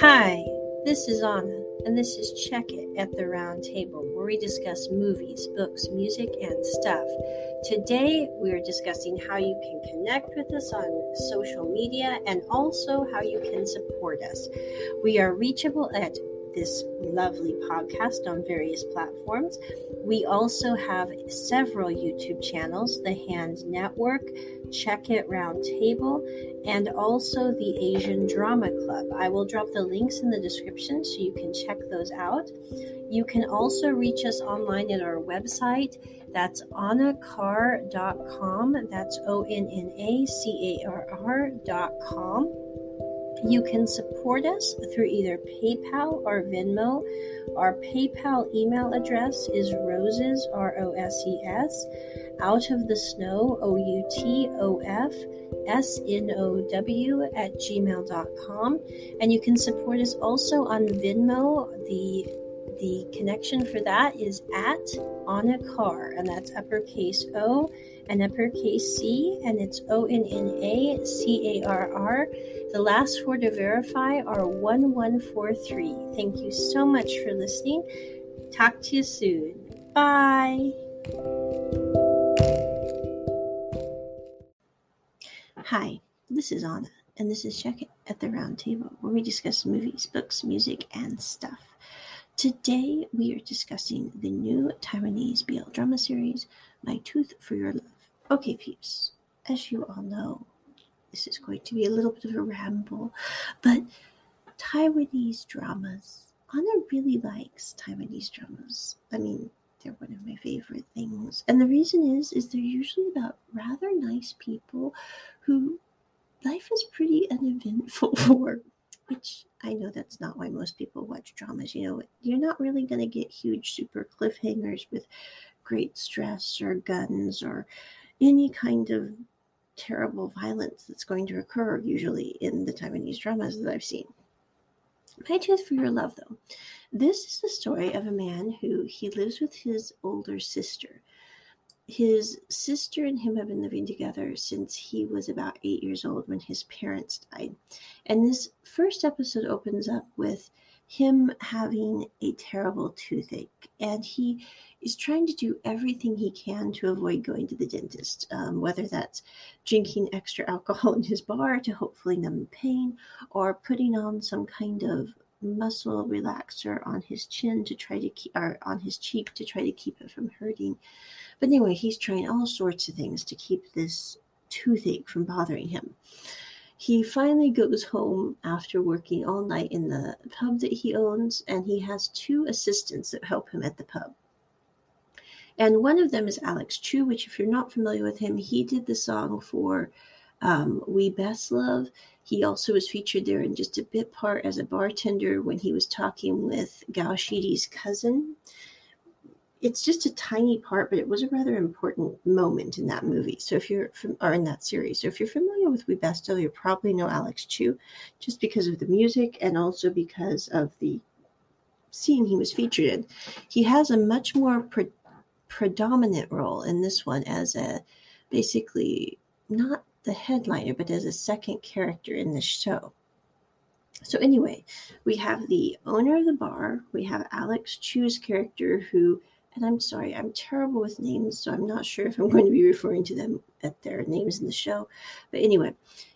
Hi, this is Anna, and this is Check It at the Round Table, where we discuss movies, books, music, and stuff. Today, we are discussing how you can connect with us on social media and also how you can support us. We are reachable at this lovely podcast on various platforms. We also have several YouTube channels The Hand Network, Check It Round Table, and also the Asian Drama Club. I will drop the links in the description so you can check those out. You can also reach us online at our website. That's onnacarr.com. That's O N N A C A R R.com. You can support us through either PayPal or Venmo. Our PayPal email address is roses, R O S E S, out of the snow, O U T O F, S N O W, at gmail.com. And you can support us also on Venmo. The the connection for that is at Onna Carr, and that's uppercase O and uppercase C, and it's O N N A C A R R. The last four to verify are 1143. Thank you so much for listening. Talk to you soon. Bye. Hi, this is Anna, and this is Check at the Round Table, where we discuss movies, books, music, and stuff. Today, we are discussing the new Taiwanese BL drama series, My Tooth for Your Love. Okay, peeps, as you all know, this is going to be a little bit of a ramble, but Taiwanese dramas. Anna really likes Taiwanese dramas. I mean, they're one of my favorite things. And the reason is is they're usually about rather nice people who life is pretty uneventful for, which I know that's not why most people watch dramas. You know, you're not really going to get huge super cliffhangers with great stress or guns or any kind of terrible violence that's going to occur usually in the Taiwanese dramas that I've seen. My Tooth for Your Love, though. This is the story of a man who he lives with his older sister. His sister and him have been living together since he was about eight years old when his parents died. And this first episode opens up with him having a terrible toothache. And he is trying to do everything he can to avoid going to the dentist, um, whether that's drinking extra alcohol in his bar to hopefully numb the pain, or putting on some kind of muscle relaxer on his chin to try to keep, or on his cheek to try to keep it from hurting. But anyway, he's trying all sorts of things to keep this toothache from bothering him. He finally goes home after working all night in the pub that he owns, and he has two assistants that help him at the pub. And one of them is Alex Chu, which, if you're not familiar with him, he did the song for um, We Best Love. He also was featured there in just a bit part as a bartender when he was talking with Gao Shidi's cousin. It's just a tiny part, but it was a rather important moment in that movie. So if you're from, or in that series, so if you're familiar with We Best Love, you probably know Alex Chu, just because of the music and also because of the scene he was featured in. He has a much more pre- predominant role in this one as a basically not the headliner, but as a second character in the show. So, anyway, we have the owner of the bar, we have Alex Chu's character, who, and I'm sorry, I'm terrible with names, so I'm not sure if I'm going to be referring to them at their names in the show. But anyway,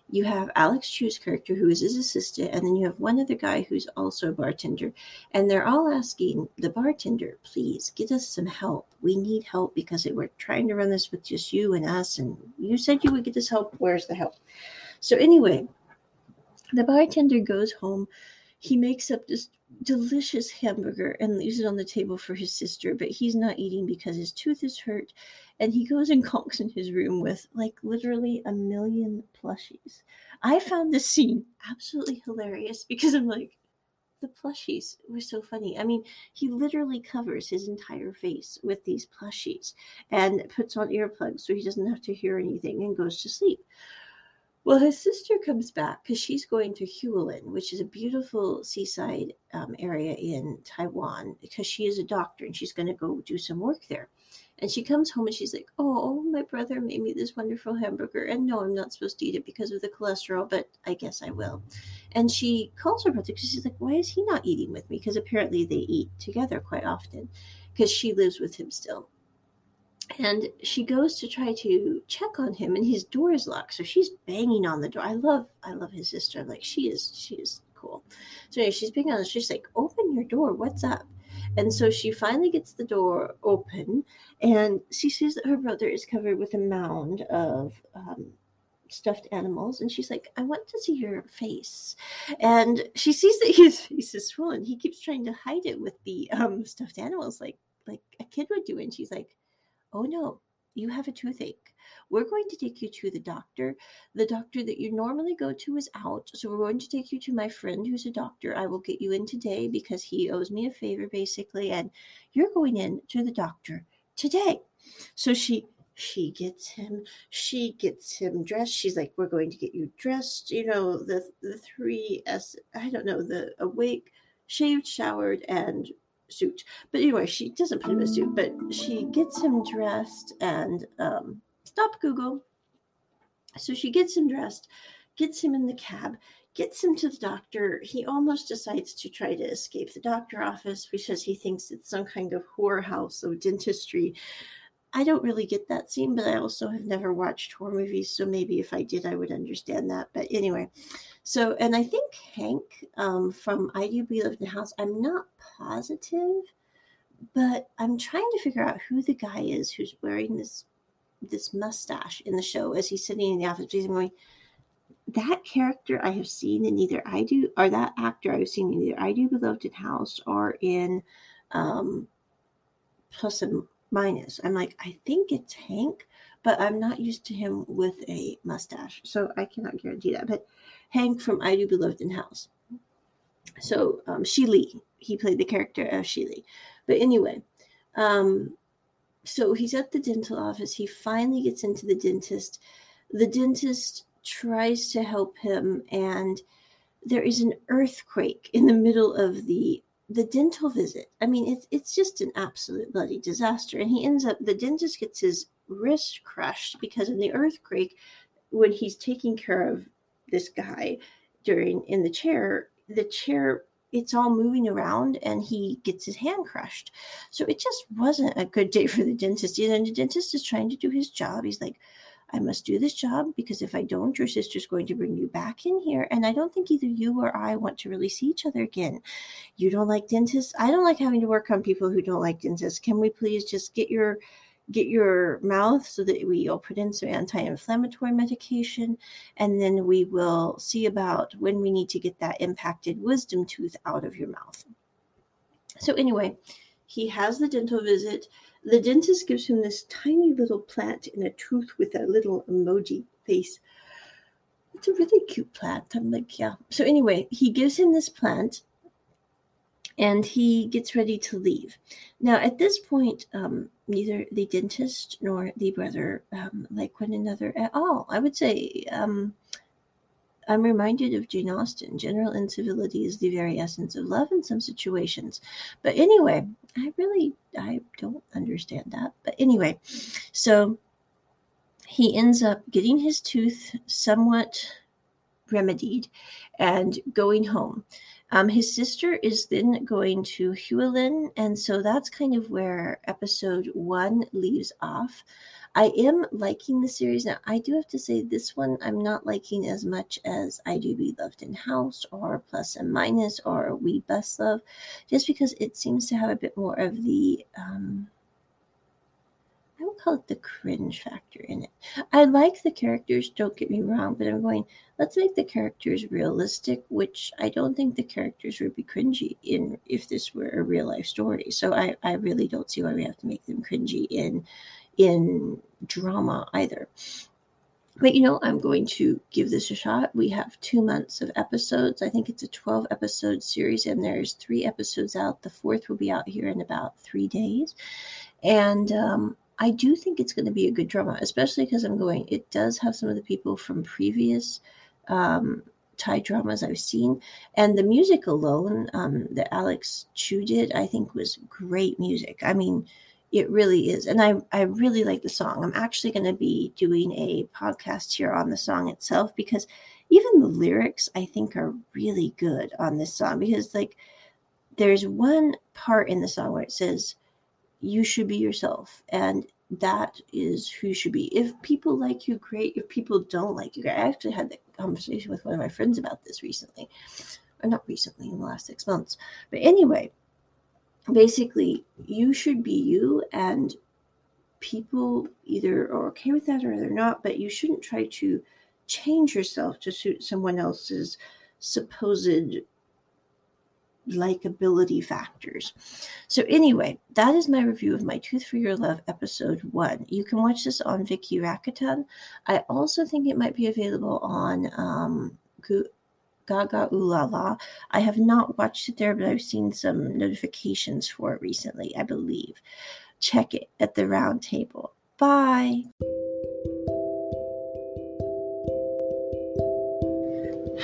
you have Alex Chu's character, who is his assistant, and then you have one other guy who's also a bartender. And they're all asking the bartender, please get us some help. We need help because we're trying to run this with just you and us. And you said you would get us help. Where's the help? So, anyway, the bartender goes home. He makes up this delicious hamburger and leaves it on the table for his sister, but he's not eating because his tooth is hurt and he goes and conks in his room with like literally a million plushies. I found this scene absolutely hilarious because I'm like, the plushies were so funny. I mean, he literally covers his entire face with these plushies and puts on earplugs so he doesn't have to hear anything and goes to sleep. Well, his sister comes back because she's going to Hualien, which is a beautiful seaside um, area in Taiwan, because she is a doctor and she's going to go do some work there. And she comes home and she's like, Oh, my brother made me this wonderful hamburger. And no, I'm not supposed to eat it because of the cholesterol, but I guess I will. And she calls her brother because she's like, Why is he not eating with me? Because apparently they eat together quite often because she lives with him still. And she goes to try to check on him, and his door is locked. So she's banging on the door. I love, I love his sister. Like she is, she is cool. So anyway, she's banging on. She's like, "Open your door. What's up?" And so she finally gets the door open and she sees that her brother is covered with a mound of um, stuffed animals. And she's like, I want to see your face. And she sees that his face is swollen. He keeps trying to hide it with the um, stuffed animals like, like a kid would do. And she's like, Oh no, you have a toothache. We're going to take you to the doctor. The doctor that you normally go to is out. So we're going to take you to my friend who's a doctor. I will get you in today because he owes me a favor, basically. And you're going in to the doctor today. So she she gets him she gets him dressed she's like we're going to get you dressed you know the the three s i don't know the awake shaved showered and suit but anyway she doesn't put him in a suit but she gets him dressed and um Stop, Google. So she gets him dressed, gets him in the cab, gets him to the doctor. He almost decides to try to escape the doctor office because he thinks it's some kind of whorehouse of dentistry. I don't really get that scene, but I also have never watched horror movies, so maybe if I did, I would understand that. But anyway, so and I think Hank um, from I Do Believe in the House. I'm not positive, but I'm trying to figure out who the guy is who's wearing this this mustache in the show as he's sitting in the office. He's going, that character I have seen in either I do or that actor I've seen in either I do Be Loved in House or in um, Plus and Minus. I'm like, I think it's Hank, but I'm not used to him with a mustache, so I cannot guarantee that. But Hank from I Do Be Loved in House. So um, Sheely, he played the character of Sheely. But anyway, um, so he's at the dental office. He finally gets into the dentist. The dentist tries to help him, and there is an earthquake in the middle of the the dental visit. I mean, it's it's just an absolute bloody disaster. And he ends up the dentist gets his wrist crushed because in the earthquake, when he's taking care of this guy during in the chair, the chair it's all moving around and he gets his hand crushed. So it just wasn't a good day for the dentist. And the dentist is trying to do his job. He's like, I must do this job because if I don't, your sister's going to bring you back in here. And I don't think either you or I want to really see each other again. You don't like dentists. I don't like having to work on people who don't like dentists. Can we please just get your get your mouth so that we will put in some anti-inflammatory medication and then we will see about when we need to get that impacted wisdom tooth out of your mouth so anyway he has the dental visit the dentist gives him this tiny little plant in a tooth with a little emoji face it's a really cute plant i'm like yeah so anyway he gives him this plant and he gets ready to leave. Now, at this point, um, neither the dentist nor the brother um, like one another at all. I would say um, I'm reminded of Jane Austen. General incivility is the very essence of love in some situations. But anyway, I really I don't understand that. But anyway, so he ends up getting his tooth somewhat remedied and going home. Um, his sister is then going to Hualien, and so that's kind of where episode one leaves off. I am liking the series now. I do have to say this one I'm not liking as much as I do be loved in house or plus and minus or we best love, just because it seems to have a bit more of the um, I would call it the cringe factor in it. I like the characters, don't get me wrong, but I'm going, let's make the characters realistic, which I don't think the characters would be cringy in if this were a real life story. So I, I really don't see why we have to make them cringy in in drama either. But you know, I'm going to give this a shot. We have two months of episodes. I think it's a 12 episode series, and there's three episodes out. The fourth will be out here in about three days. And um, I do think it's going to be a good drama, especially because I'm going, it does have some of the people from previous um, Thai dramas I've seen. And the music alone um, that Alex Chu did, I think was great music. I mean, It really is. And I, I really like the song. I'm actually going to be doing a podcast here on the song itself because even the lyrics I think are really good on this song because like there's one part in the song where it says you should be yourself and that is who you should be. If people like you, great. If people don't like you. I actually had that conversation with one of my friends about this recently, or not recently, in the last six months. But anyway, basically, you should be you, and people either are okay with that or they're not. But you shouldn't try to change yourself to suit someone else's supposed likability factors. So, anyway, that is my review of My Tooth for Your Love episode one. You can watch this on Viki Rakuten. I also think it might be available on um, GagaOOLala. I have not watched it there, but I've seen some notifications for it recently, I believe. Check it at the round table. Bye.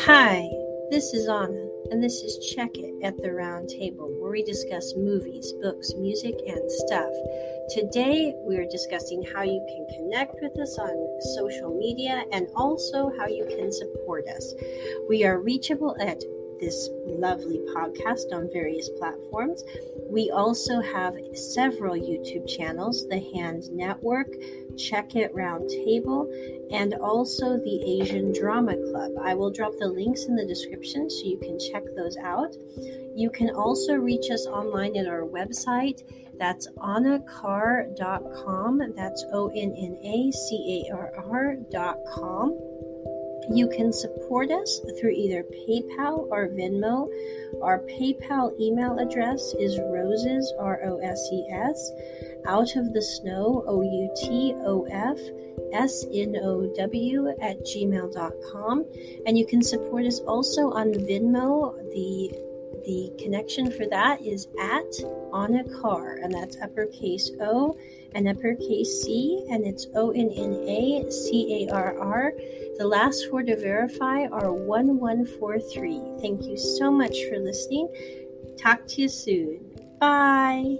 Hi, this is Anna and this is Check It at the Round Table, where we discuss movies, books, music, and stuff. Today, we are discussing how you can connect with us on social media and also how you can support us. We are reachable at this lovely podcast on various platforms. We also have several YouTube channels The Hand Network, Check It Roundtable, and also the Asian Drama Club. I will drop the links in the description so you can check those out. You can also reach us online at our website. That's onnacarr.com. That's O N N A C A R R.com. You can support us through either PayPal or Venmo. Our PayPal email address is roses, R O S E S, out of the snow, O U T O F, S N O W, at gmail.com. And you can support us also on Venmo. The the connection for that is at Onna Carr, and that's uppercase O and uppercase C, and it's O N N A C A R R. The last four to verify are 1143. Thank you so much for listening. Talk to you soon. Bye.